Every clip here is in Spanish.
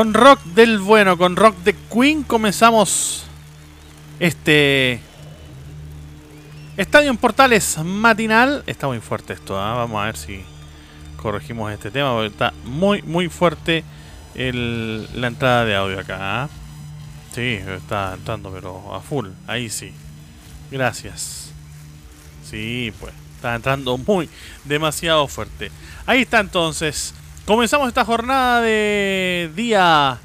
Con rock del bueno, con rock de Queen comenzamos este Estadio en Portales matinal. Está muy fuerte esto, ¿ah? vamos a ver si corregimos este tema, porque está muy, muy fuerte la entrada de audio acá. ¿ah? Sí, está entrando, pero a full, ahí sí. Gracias. Sí, pues, está entrando muy, demasiado fuerte. Ahí está entonces. Comenzamos esta jornada de día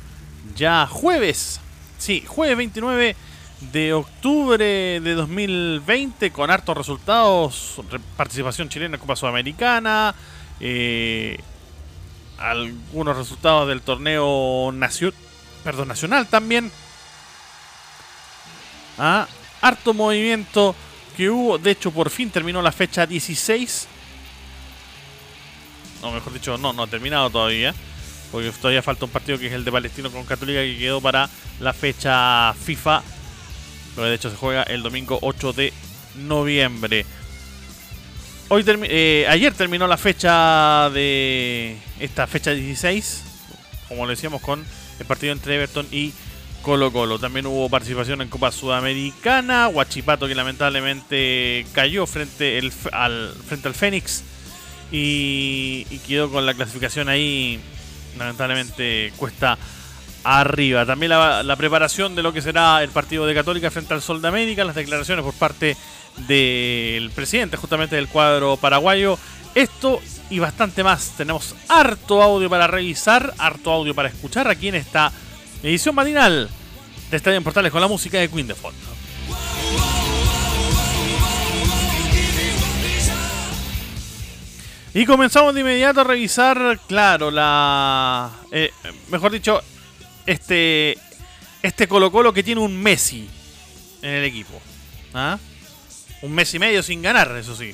ya jueves. Sí, jueves 29 de octubre de 2020 con hartos resultados. Participación chilena en Copa Sudamericana. Eh, algunos resultados del torneo perdón, nacional también. Ah, harto movimiento que hubo. De hecho, por fin terminó la fecha 16 no, mejor dicho, no, no ha terminado todavía. Porque todavía falta un partido que es el de Palestino con Católica que quedó para la fecha FIFA. Pero de hecho se juega el domingo 8 de noviembre. Hoy eh, ayer terminó la fecha de esta fecha 16, como le decíamos, con el partido entre Everton y Colo Colo. También hubo participación en Copa Sudamericana. Huachipato que lamentablemente cayó frente, al, frente al Fénix y, quedó con la clasificación ahí, lamentablemente cuesta arriba. También la, preparación de lo que será el partido de Católica frente al Sol de América, las declaraciones por parte del presidente justamente del cuadro paraguayo. Esto y bastante más. Tenemos harto audio para revisar, harto audio para escuchar aquí en esta edición matinal de Estadio en Portales con la música de Queen de fondo. Y comenzamos de inmediato a revisar, claro, la. Eh, mejor dicho, este. Este Colo Colo que tiene un Messi en el equipo. ¿Ah? Un Messi medio sin ganar, eso sí.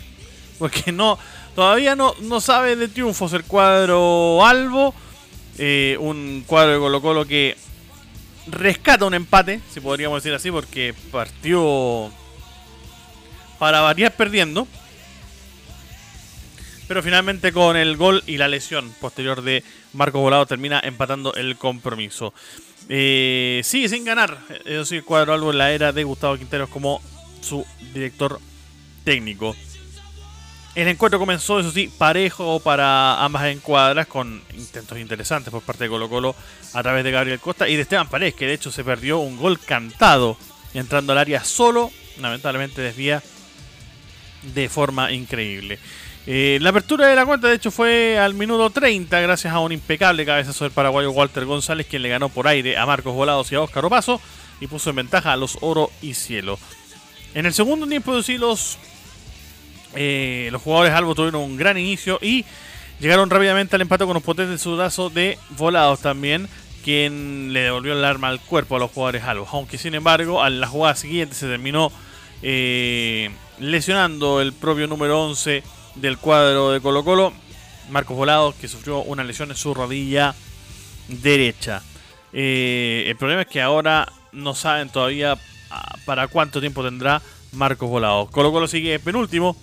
Porque no. Todavía no, no sabe de triunfos el cuadro Albo. Eh, un cuadro de Colo Colo que rescata un empate, si podríamos decir así, porque partió para variar perdiendo. Pero finalmente con el gol y la lesión posterior de Marcos Volado termina empatando el compromiso. Eh, sigue sin ganar, eso sí, cuadro algo en la era de Gustavo Quinteros como su director técnico. El encuentro comenzó, eso sí, parejo para ambas encuadras, con intentos interesantes por parte de Colo Colo a través de Gabriel Costa y de Esteban Paredes, que de hecho se perdió un gol cantado entrando al área solo, lamentablemente desvía de forma increíble. Eh, la apertura de la cuenta, de hecho, fue al minuto 30, gracias a un impecable cabezazo del paraguayo Walter González, quien le ganó por aire a Marcos Volados y a Óscar Opaso y puso en ventaja a los Oro y Cielo. En el segundo tiempo de los, eh, los jugadores Albo tuvieron un gran inicio y llegaron rápidamente al empate con un potente sudazo de Volados también, quien le devolvió el arma al cuerpo a los jugadores Albo. Aunque, sin embargo, a la jugada siguiente se terminó eh, lesionando el propio número 11 del cuadro de Colo Colo, Marcos Volados, que sufrió una lesión en su rodilla derecha. Eh, el problema es que ahora no saben todavía ah, para cuánto tiempo tendrá Marcos Volados. Colo Colo sigue penúltimo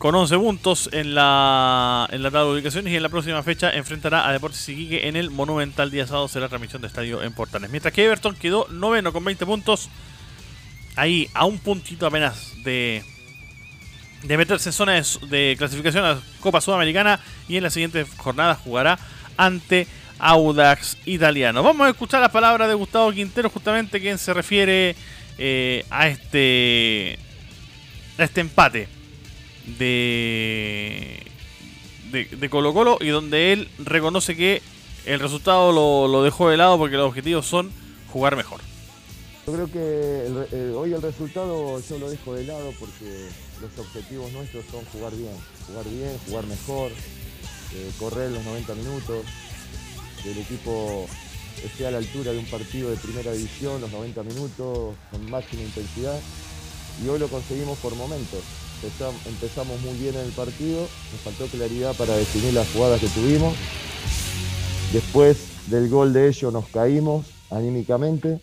con 11 puntos en la, en la tabla de ubicaciones y en la próxima fecha enfrentará a Deportes Iquique en el Monumental día sábado será transmisión de estadio en Portales. Mientras que Everton quedó noveno con 20 puntos, ahí a un puntito apenas de de meterse en zona de, clasificación a la Copa Sudamericana y en la siguiente jornada jugará ante Audax Italiano. Vamos a escuchar las palabras de Gustavo Quintero, justamente quien se refiere eh, a este a este empate de, de, Colo Colo y donde él reconoce que el resultado lo, lo dejó de lado porque los objetivos son jugar mejor. Yo creo que hoy el resultado yo lo dejo de lado porque los objetivos nuestros son jugar bien, jugar bien, jugar mejor, eh, correr los 90 minutos, que el equipo esté a la altura de un partido de primera división, los 90 minutos, con máxima intensidad. Y hoy lo conseguimos por momentos. Empezamos muy bien en el partido, nos faltó claridad para definir las jugadas que tuvimos. Después del gol de ellos nos caímos anímicamente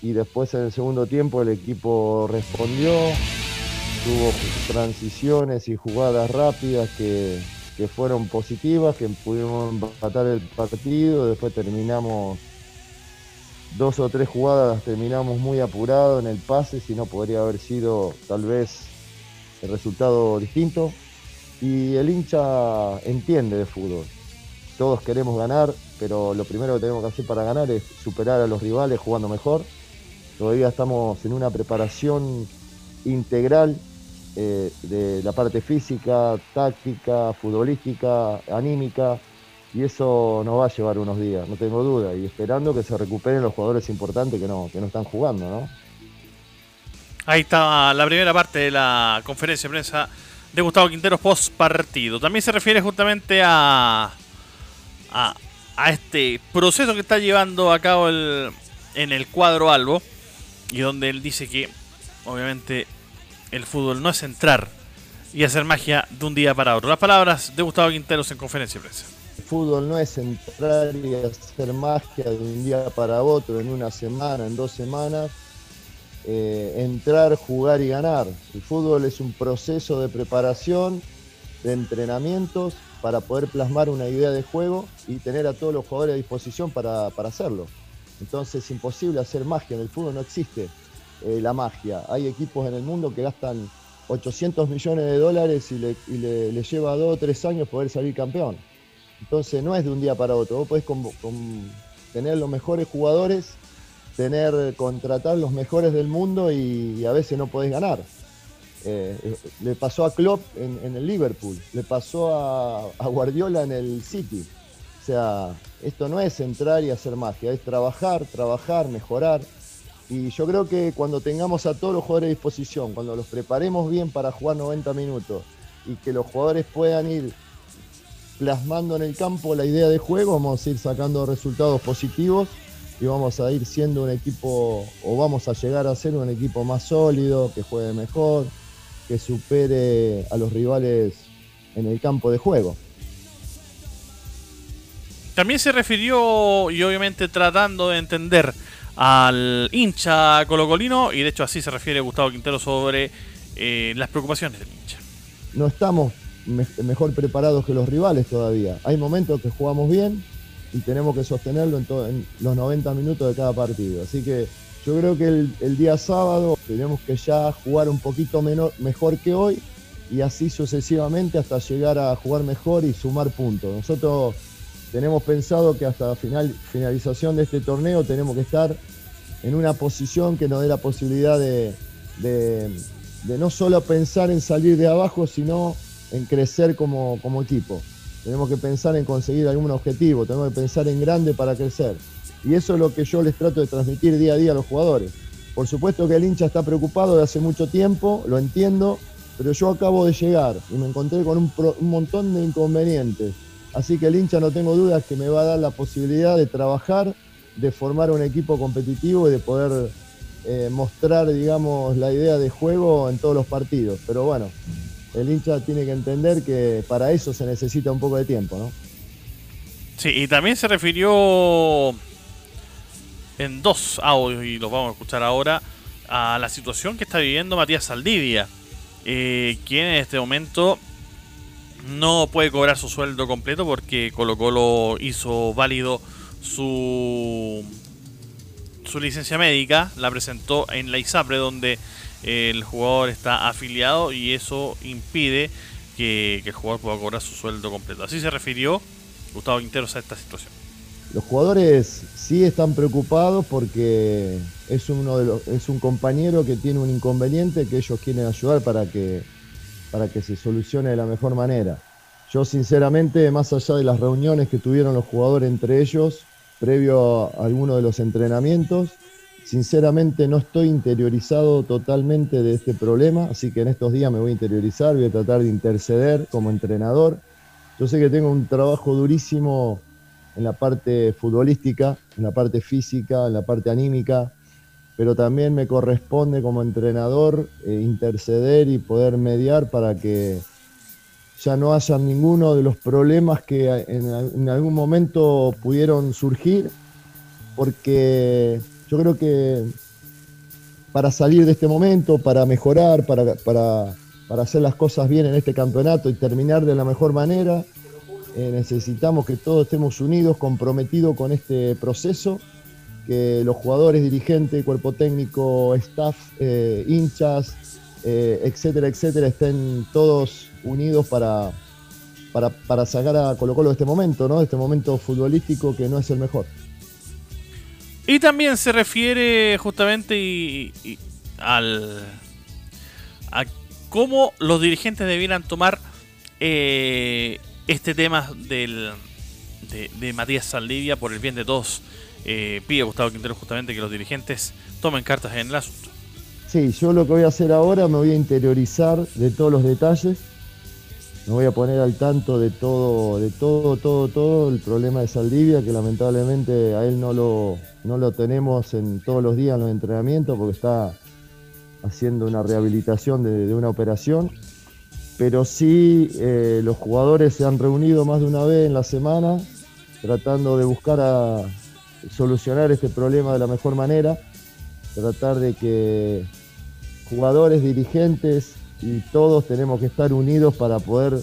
y después en el segundo tiempo el equipo respondió, tuvo transiciones y jugadas rápidas que, que fueron positivas, que pudimos empatar el partido, después terminamos dos o tres jugadas, terminamos muy apurados en el pase, si no podría haber sido tal vez el resultado distinto. Y el hincha entiende de fútbol. Todos queremos ganar, pero lo primero que tenemos que hacer para ganar es superar a los rivales jugando mejor. Todavía estamos en una preparación integral eh, de la parte física, táctica, futbolística, anímica, y eso nos va a llevar unos días, no tengo duda, y esperando que se recuperen los jugadores importantes que no, que no están jugando, ¿no? Ahí está la primera parte de la conferencia de prensa de Gustavo Quinteros post partido. También se refiere justamente a, a, a este proceso que está llevando a cabo el, en el cuadro Albo y donde él dice que obviamente el fútbol no es entrar y hacer magia de un día para otro. Las palabras de Gustavo Quinteros en conferencia de prensa. El fútbol no es entrar y hacer magia de un día para otro, en una semana, en dos semanas. Eh, entrar, jugar y ganar. El fútbol es un proceso de preparación, de entrenamientos para poder plasmar una idea de juego y tener a todos los jugadores a disposición para, para hacerlo. Entonces es imposible hacer magia, en el fútbol no existe eh, la magia. Hay equipos en el mundo que gastan 800 millones de dólares y le, lleva dos o tres años poder salir campeón. Entonces no es de un día para otro. Vos podés tener los mejores jugadores, tener, contratar los mejores del mundo y, a veces no podés ganar. Eh, le pasó a Klopp en, el Liverpool, le pasó a, a Guardiola en el City. O sea, esto no es entrar y hacer magia, es trabajar, trabajar, mejorar. Y yo creo que cuando tengamos a todos los jugadores a disposición, cuando los preparemos bien para jugar 90 minutos y que los jugadores puedan ir plasmando en el campo la idea de juego, vamos a ir sacando resultados positivos y vamos a ir siendo un equipo, o vamos a llegar a ser un equipo más sólido, que juegue mejor, que supere a los rivales en el campo de juego. También se refirió, y obviamente tratando de entender al hincha colocolino y de hecho así se refiere Gustavo Quintero sobre eh, las preocupaciones del hincha. No estamos mejor preparados que los rivales todavía. Hay momentos que jugamos bien y tenemos que sostenerlo en, los 90 minutos de cada partido. Así que yo creo que el, día sábado tenemos que ya jugar un poquito mejor que hoy y así sucesivamente hasta llegar a jugar mejor y sumar puntos. Nosotros tenemos pensado que hasta final, finalización de este torneo tenemos que estar en una posición que nos dé la posibilidad de, no solo pensar en salir de abajo, sino en crecer como, como equipo. Tenemos que pensar en conseguir algún objetivo, tenemos que pensar en grande para crecer. Y eso es lo que yo les trato de transmitir día a día a los jugadores. Por supuesto que el hincha está preocupado de hace mucho tiempo, lo entiendo, pero yo acabo de llegar y me encontré con un, un montón de inconvenientes Así que el hincha no tengo dudas que me va a dar la posibilidad de trabajar, de formar un equipo competitivo y de poder eh, mostrar, digamos, la idea de juego en todos los partidos. Pero bueno, el hincha tiene que entender que para eso se necesita un poco de tiempo, ¿no? Sí, y también se refirió en dos audios, y los vamos a escuchar ahora, a la situación que está viviendo Matías Saldivia, eh, quien en este momento no puede cobrar su sueldo completo porque Colo Colo hizo válido su, su licencia médica, la presentó en la ISAPRE donde el jugador está afiliado y eso impide que, el jugador pueda cobrar su sueldo completo. Así se refirió Gustavo Quinteros a esta situación. Los jugadores sí están preocupados porque es uno de los, es un compañero que tiene un inconveniente que ellos quieren ayudar para que para que se solucione de la mejor manera. Yo sinceramente, más allá de las reuniones que tuvieron los jugadores entre ellos, previo a alguno de los entrenamientos, Sinceramente no estoy interiorizado totalmente de este problema, así que en estos días me voy a interiorizar, voy a tratar de interceder como entrenador. Yo sé que tengo un trabajo durísimo en la parte futbolística, en la parte física, en la parte anímica, pero también me corresponde como entrenador eh, interceder y poder mediar para que ya no haya ninguno de los problemas que en, algún momento pudieron surgir, porque yo creo que para salir de este momento, para mejorar, para, para, hacer las cosas bien en este campeonato y terminar de la mejor manera, eh, necesitamos que todos estemos unidos, comprometidos con este proceso que los jugadores, dirigentes, cuerpo técnico, staff, eh, hinchas, eh, etcétera, etcétera, estén todos unidos para, para, sacar a Colo Colo de este momento, ¿no? De este momento futbolístico que no es el mejor. Y también se refiere justamente al a cómo los dirigentes debieran tomar eh, este tema del, de, de Matías Saldivia por el bien de todos eh, pide Gustavo Quintero justamente que los dirigentes tomen cartas en el asunto. Sí, yo lo que voy a hacer ahora me voy a interiorizar de todos los detalles, me voy a poner al tanto de todo, de todo, todo, todo el problema de Saldivia, que lamentablemente a él no lo, no lo tenemos en todos los días en los entrenamientos porque está haciendo una rehabilitación de, una operación. Pero sí, eh, los jugadores se han reunido más de una vez en la semana tratando de buscar a, solucionar este problema de la mejor manera, tratar de que jugadores, dirigentes y todos tenemos que estar unidos para poder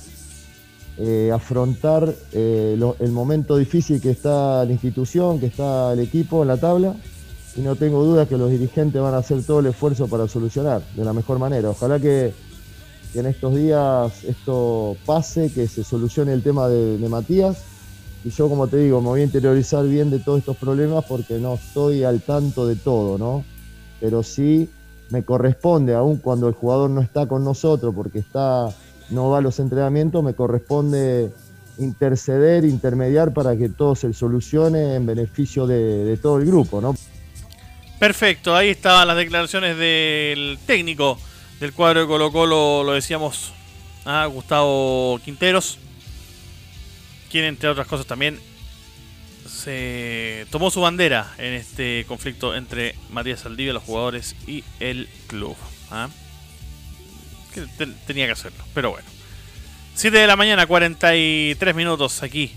eh, afrontar eh, el momento difícil que está la institución, que está el equipo en la tabla. Y no tengo dudas que los dirigentes van a hacer todo el esfuerzo para solucionar de la mejor manera. Ojalá que, en estos días esto pase, que se solucione el tema de Matías y yo, como te digo, me voy a interiorizar bien de todos estos problemas porque no estoy al tanto de todo, ¿no? Pero sí me corresponde, aún cuando el jugador no está con nosotros porque está, no va a los entrenamientos, me corresponde interceder, intermediar para que todo se solucione en beneficio de, todo el grupo, ¿no? Perfecto, ahí estaban las declaraciones del técnico del cuadro de Colo Colo, lo decíamos, a Gustavo Quinteros quien entre otras cosas también se tomó su bandera en este conflicto entre Matías Saldivia, los jugadores y el club. ¿ah? tenía que hacerlo, pero bueno. 7 de la mañana, 43 minutos aquí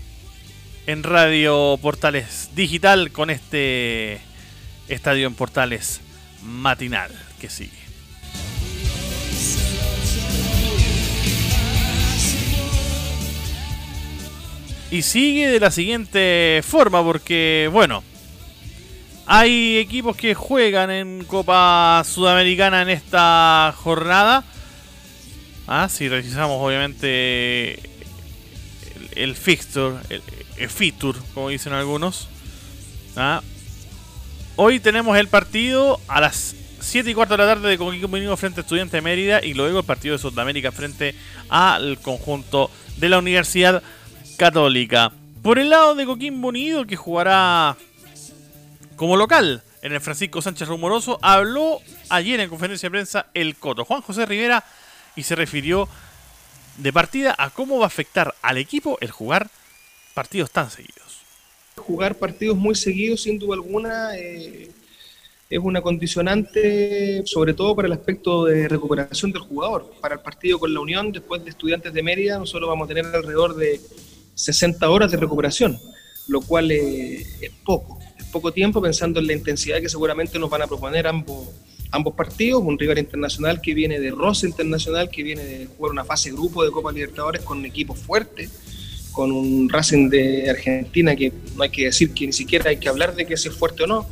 en Radio Portales Digital con este estadio en Portales matinal que sigue. Y sigue de la siguiente forma, porque, bueno, hay equipos que juegan en Copa Sudamericana en esta jornada. Ah, si revisamos, obviamente, el, fixture, el, el como dicen algunos. Ah. Hoy tenemos el partido a las 7 y cuarto de la tarde de Coquimbo Unido frente a Estudiantes de Mérida y luego el partido de Sudamérica frente al conjunto de la Universidad Católica. Por el lado de Coquimbo Unido, que jugará como local en el Francisco Sánchez Rumoroso, habló ayer en conferencia de prensa el Coto, Juan José Rivera, y se refirió de partida a cómo va a afectar al equipo el jugar partidos tan seguidos. Jugar partidos muy seguidos, sin duda alguna, eh, es una condicionante, sobre todo para el aspecto de recuperación del jugador. Para el partido con la Unión, después de Estudiantes de Mérida, nosotros vamos a tener alrededor de 60 horas de recuperación, lo cual es, poco, es poco tiempo pensando en la intensidad que seguramente nos van a proponer ambos, ambos partidos, un rival internacional que viene de Rosa Internacional, que viene de jugar una fase grupo de Copa Libertadores con un equipo fuerte, con un Racing de Argentina que no hay que decir que ni siquiera hay que hablar de que es fuerte o no,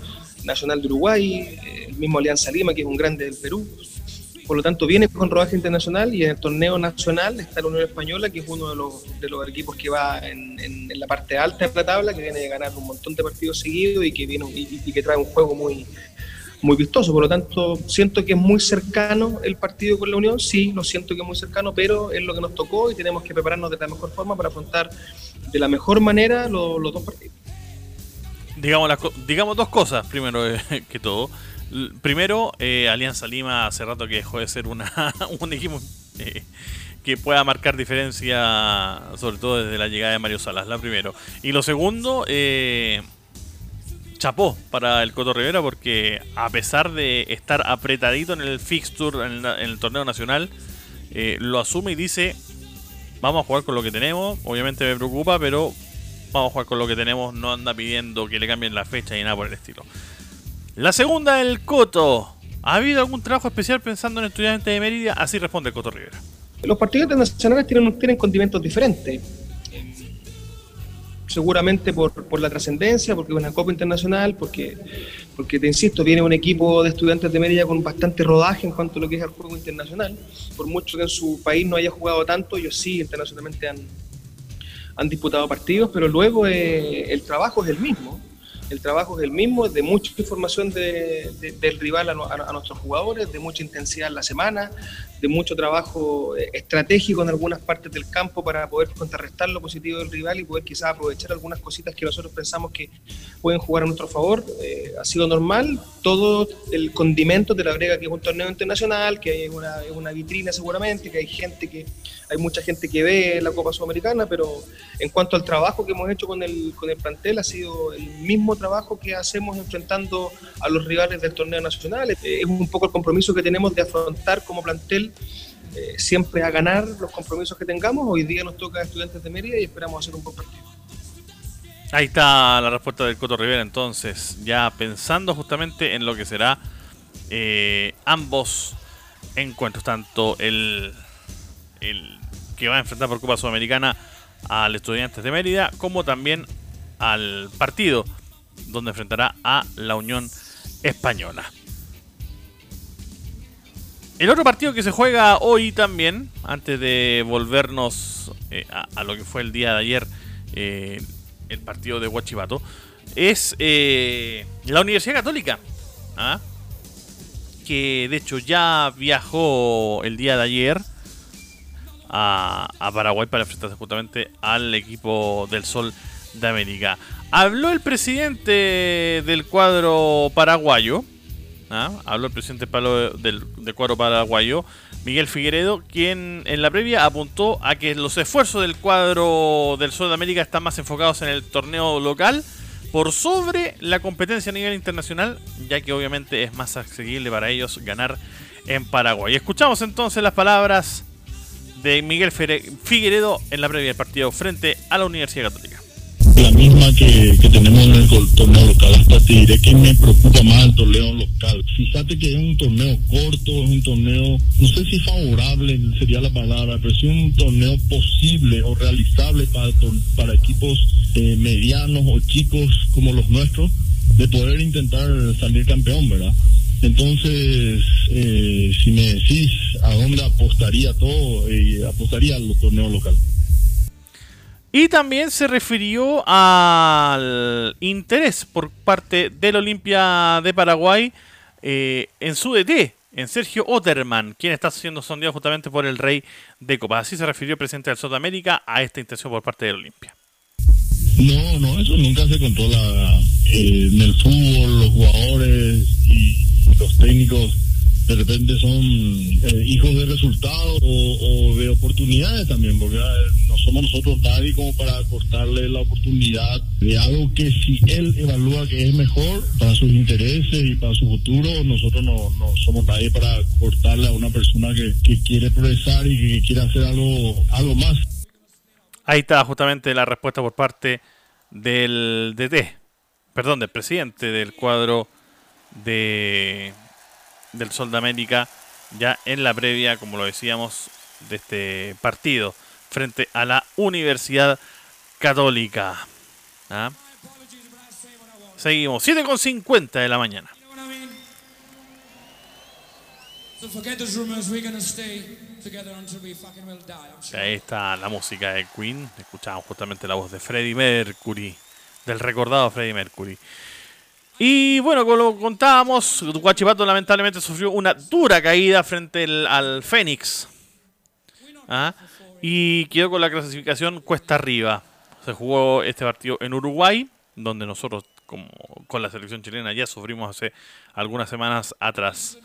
Nacional de Uruguay, el mismo Alianza Lima, que es un grande del Perú, por lo tanto, viene con rodaje internacional y en el torneo nacional está la Unión Española, que es uno de los, de los equipos que va en, en, la parte alta de la tabla, que viene de ganar un montón de partidos seguidos y que, viene, y, que trae un juego muy, muy vistoso. Por lo tanto, siento que es muy cercano el partido con la Unión. Sí, lo siento que es muy cercano, pero es lo que nos tocó y tenemos que prepararnos de la mejor forma para afrontar de la mejor manera los, dos partidos. digamos, digamos dos cosas, primero que todo. Primero, eh, Alianza Lima hace rato que dejó de ser una, un equipo eh, que pueda marcar diferencia, sobre todo desde la llegada de Mario Salas, la primero. Y lo segundo, eh, chapó para el Coto Rivera porque a pesar de estar apretadito en el fixture, en, el torneo nacional, lo asume y dice, vamos a jugar con lo que tenemos. Obviamente me preocupa, pero vamos a jugar con lo que tenemos. No anda pidiendo que le cambien la fecha y nada por el estilo. La segunda, el Coto. ¿Ha habido algún trabajo especial pensando en estudiantes de Mérida? Así responde el Coto Rivera. Los partidos internacionales tienen, tienen condimentos diferentes. Seguramente por, la trascendencia, porque es una Copa Internacional, porque, porque, te insisto, viene un equipo de estudiantes de Mérida con bastante rodaje en cuanto a lo que es el juego internacional. Por mucho que en su país no haya jugado tanto, ellos sí internacionalmente han, han disputado partidos, pero luego eh, el trabajo es el mismo el trabajo es el mismo, de mucha información del rival a, nuestros jugadores, de mucha intensidad en la semana, de mucho trabajo eh, estratégico en algunas partes del campo para poder contrarrestar lo positivo del rival y poder quizás aprovechar algunas cositas que nosotros pensamos que pueden jugar a nuestro favor. Eh, ha sido normal, todo el condimento de la brega que es un torneo internacional, que es una, una vitrina seguramente, que hay gente que, hay mucha gente que ve la Copa Sudamericana, pero en cuanto al trabajo que hemos hecho con el, con el plantel, ha sido el mismo trabajo que hacemos enfrentando a los rivales del torneo nacional. Eh, es un poco el compromiso que tenemos de afrontar como plantel eh, siempre a ganar los compromisos que tengamos. Hoy día nos toca a estudiantes de Mérida y esperamos hacer un buen partido. Ahí está la respuesta del Coto Rivera entonces, ya pensando justamente en lo que será eh, ambos encuentros, tanto el, el que va a enfrentar por Copa Sudamericana al Estudiantes de Mérida, como también al partido donde enfrentará a la Unión Española. El otro partido que se juega hoy también, antes de volvernos eh, a, lo que fue el día de ayer, eh, el partido de Huachipato, es eh, la Universidad Católica. ¿ah? Que de hecho ya viajó el día de ayer a, Paraguay para enfrentarse justamente al equipo del Sol de América. Habló el presidente del cuadro paraguayo, ¿ah? habló el presidente del, cuadro paraguayo, Miguel Figueredo, quien en la previa apuntó a que los esfuerzos del cuadro del Sol de América están más enfocados en el torneo local por sobre la competencia a nivel internacional, ya que obviamente es más accesible para ellos ganar en Paraguay. Escuchamos entonces las palabras de Miguel Figueredo en la previa del partido frente a la Universidad Católica la misma que, tenemos en el torneo local. Hasta te diré que me preocupa más el torneo local. Fíjate que es un torneo corto, es un torneo, no sé si favorable sería la palabra, pero es un torneo posible o realizable para, para equipos eh, medianos o chicos como los nuestros de poder intentar salir campeón, ¿verdad? Entonces, eh, si me decís a dónde apostaría todo, eh, apostaría al torneo local. Y también se refirió al interés por parte del Olimpia de Paraguay eh, en su DT, en Sergio Otterman, quien está siendo sondeado justamente por el rey de Copa. Así se refirió el presidente del Sudamérica a esta intención por parte del Olimpia. No, no, eso nunca se controla eh, en el fútbol, los jugadores y los técnicos de repente son eh, hijos de resultados o, de oportunidades también, porque no somos nosotros nadie como para cortarle la oportunidad de algo que si él evalúa que es mejor para sus intereses y para su futuro, nosotros no, somos nadie para cortarle a una persona que, quiere progresar y que quiere hacer algo, algo más. Ahí está justamente la respuesta por parte del DT, perdón, del presidente del cuadro de del Sol de América ya en la previa, como lo decíamos, de este partido frente a la Universidad Católica. ¿Ah? Seguimos, 7.50 de la mañana. Ahí está la música de Queen. Escuchamos justamente la voz de Freddie Mercury, del recordado Freddie Mercury. Y bueno, como contábamos, Guachipato lamentablemente sufrió una dura caída frente al Fénix. ¿ah? Y quedó con la clasificación cuesta arriba. Se jugó este partido en Uruguay, donde nosotros como con la selección chilena ya sufrimos hace algunas semanas atrás.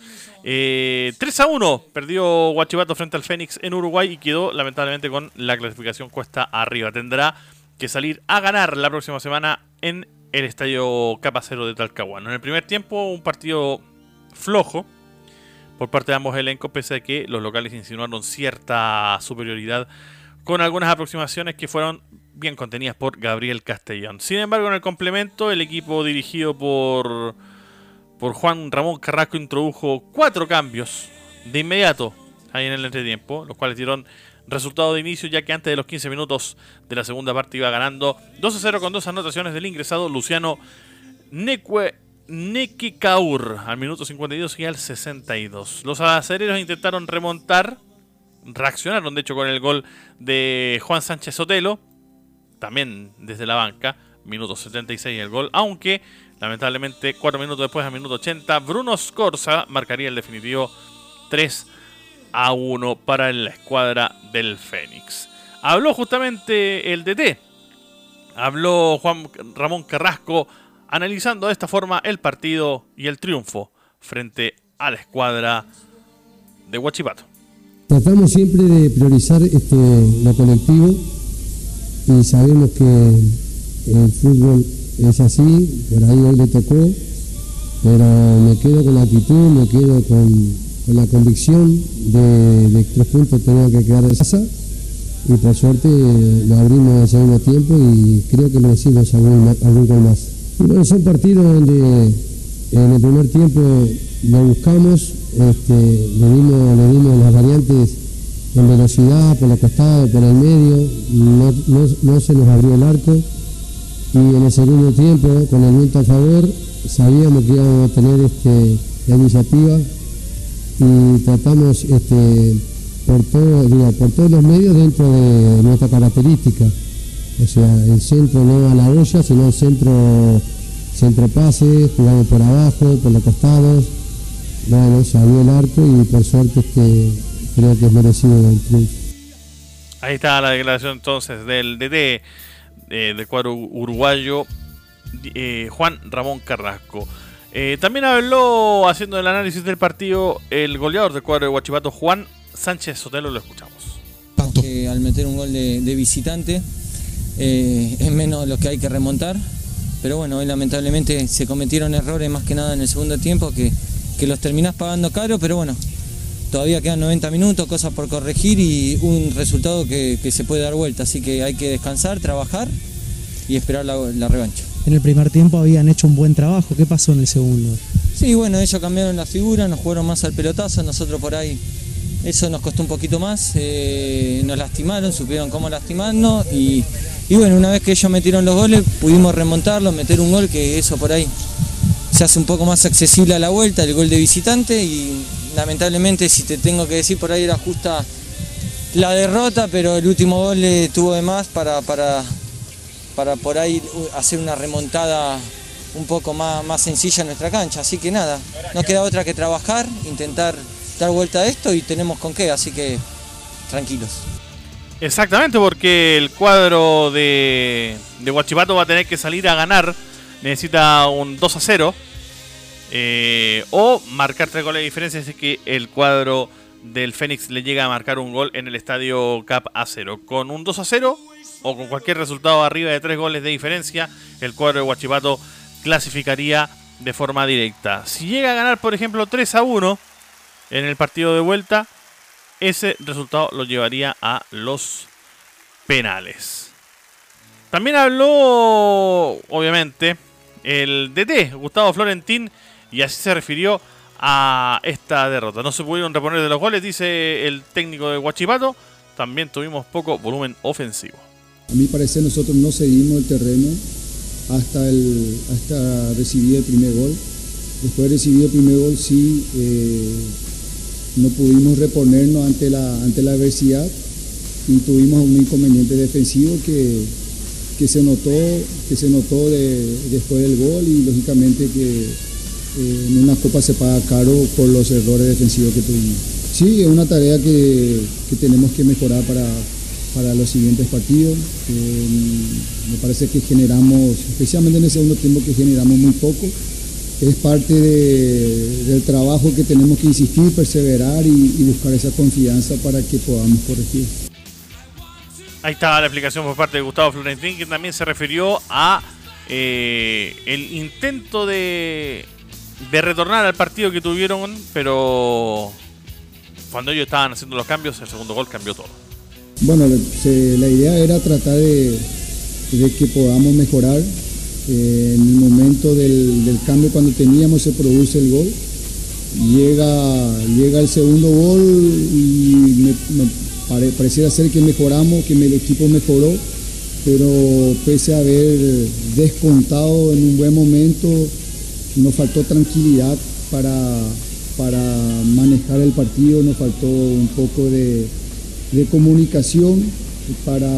Eh, 3 a 1 perdió Guachipato frente al Fénix en Uruguay y quedó lamentablemente con la clasificación cuesta arriba. Tendrá que salir a ganar la próxima semana en el estadio Capacero de Talcahuano. En el primer tiempo un partido flojo por parte de ambos elencos, pese a que los locales insinuaron cierta superioridad con algunas aproximaciones que fueron bien contenidas por Gabriel Castellón. Sin embargo, en el complemento, el equipo dirigido por, por Juan Ramón Carrasco introdujo cuatro cambios de inmediato ahí en el entretiempo, los cuales dieron resultado de inicio, ya que antes de los 15 minutos de la segunda parte iba ganando 2 a 0 con dos anotaciones del ingresado Luciano Neque Nequecaur al minuto 52 y al 62. Los acereros intentaron remontar, reaccionaron de hecho con el gol de Juan Sánchez Sotelo, también desde la banca, minuto 76 el gol, aunque lamentablemente 4 minutos después, a minuto 80, Bruno Scorza marcaría el definitivo 3 a 1 para la escuadra del Fénix. Habló justamente el DT, habló Juan Ramón Carrasco analizando de esta forma el partido y el triunfo frente a la escuadra de Huachipato. Tratamos siempre de priorizar este, lo colectivo y sabemos que el fútbol es así, por ahí hoy le tocó, pero me quedo con la actitud, me quedo con, la convicción de, de, tres puntos tenía que quedar de casa. Y por suerte lo abrimos en el segundo tiempo y creo que merecimos algún, algún gol más. Y bueno, son partidos donde en el primer tiempo lo buscamos, este, le, dimos, las variantes en velocidad, por el costado, por el medio, no, se nos abrió el arco. Y en el segundo tiempo, con el viento a favor, sabíamos que íbamos a tener este, la iniciativa y tratamos este, por, todo, por todos los medios dentro de nuestra característica. O sea, el centro no a la olla, sino el centro, centro pase, jugamos por abajo, por los costados. Bueno, salió el arco y por suerte este, creo que es merecido el triunfo. Ahí está la declaración entonces del DD eh, del cuadro uruguayo eh, Juan Ramón Carrasco. Eh, también habló haciendo el análisis del partido el goleador del cuadro de Huachipato, Juan Sánchez Sotelo, lo escuchamos. al meter un gol de, visitante es menos lo que hay que remontar, pero bueno, hoy lamentablemente se cometieron errores más que nada en el segundo tiempo que, que los terminás pagando caro, pero bueno, todavía quedan 90 minutos, cosas por corregir y un resultado que, se puede dar vuelta. Así que hay que descansar, trabajar y esperar la, revancha. En el primer tiempo habían hecho un buen trabajo, ¿qué pasó en el segundo? Sí, bueno, ellos cambiaron la figura, nos jugaron más al pelotazo, nosotros por ahí eso nos costó un poquito más, eh, nos lastimaron, supieron cómo lastimarnos y, y bueno, una vez que ellos metieron los goles pudimos remontarlos, meter un gol que eso por ahí se hace un poco más accesible a la vuelta, el gol de visitante y lamentablemente si te tengo que decir por ahí era justa la derrota, pero el último gol tuvo de más para, para, para por ahí hacer una remontada un poco más, más sencilla en nuestra cancha. Así que nada, no queda otra que trabajar, intentar dar vuelta a esto y tenemos con qué, así que tranquilos. Exactamente, porque el cuadro de, de Guachipato va a tener que salir a ganar. Necesita un 2 a 0 eh, o marcar tres goles de diferencia es que el cuadro del Fénix le llega a marcar un gol en el estadio Cap a 0. Con un 2 a 0 o con cualquier resultado arriba de tres goles de diferencia, el cuadro de Huachipato clasificaría de forma directa. Si llega a ganar, por ejemplo, 3 a 1 en el partido de vuelta, ese resultado lo llevaría a los penales. También habló, obviamente, el DT, Gustavo Florentín, y así se refirió a esta derrota. No se pudieron reponer de los goles, dice el técnico de Huachipato. También tuvimos poco volumen ofensivo. A mi parecer nosotros no seguimos el terreno hasta, el, hasta recibir el primer gol. Después de recibir el primer gol sí eh, no pudimos reponernos ante la, ante la adversidad y tuvimos un inconveniente defensivo que, que se notó, que se notó después del gol y lógicamente que eh, en una copa se paga caro por los errores defensivos que tuvimos. Sí, es una tarea que, tenemos que mejorar para, para los siguientes partidos. me parece que generamos, especialmente en el segundo tiempo, que generamos muy poco. Es parte del trabajo que tenemos que insistir, perseverar y, buscar esa confianza para que podamos corregir. Ahí está la explicación por parte de Gustavo Florentín, que también se refirió a eh, el intento de, de retornar al partido que tuvieron, pero cuando ellos estaban haciendo los cambios, el segundo gol cambió todo. Bueno, la idea era tratar de, que podamos mejorar. Eh, en el momento del, cambio, cuando teníamos, se produce el gol. Llega, llega el segundo gol y me, pareciera ser que mejoramos, que el equipo mejoró, pero pese a haber descontado en un buen momento, nos faltó tranquilidad para, para manejar el partido, nos faltó un poco de, comunicación para,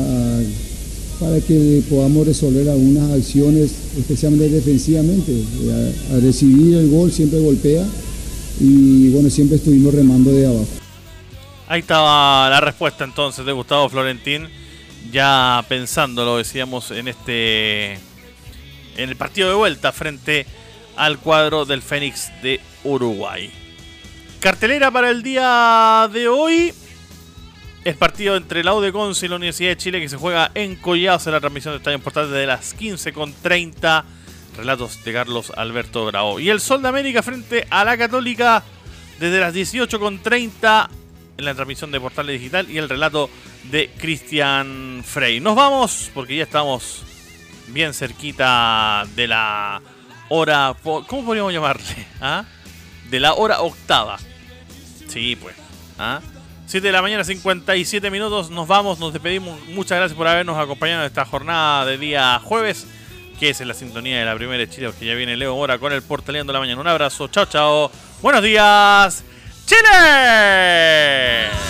para que podamos resolver algunas acciones, especialmente defensivamente. A, recibir el gol siempre golpea y bueno, siempre estuvimos remando de abajo. Ahí estaba la respuesta entonces de Gustavo Florentín, ya pensándolo, decíamos, en este en el partido de vuelta frente al cuadro del Fénix de Uruguay. Cartelera para el día de hoy. El partido entre la UDECONS y la Universidad de Chile que se juega en Collazo en la transmisión de Estadio Importante de las 15.30. Relatos de Carlos Alberto Bravo. Y el Sol de América frente a la Católica desde las 18.30 en la transmisión de Portal Digital y el relato de Cristian Frey. Nos vamos porque ya estamos bien cerquita de la hora. ¿Cómo podríamos llamarle? ¿Ah? De la hora octava. Sí, pues. ¿Ah? 7 de la mañana, 57 minutos. Nos vamos, nos despedimos. Muchas gracias por habernos acompañado en esta jornada de día jueves, que es en la sintonía de la primera de Chile, porque ya viene Leo Mora con el Portaleando la mañana. Un abrazo, chao, chao. Buenos días, Chile.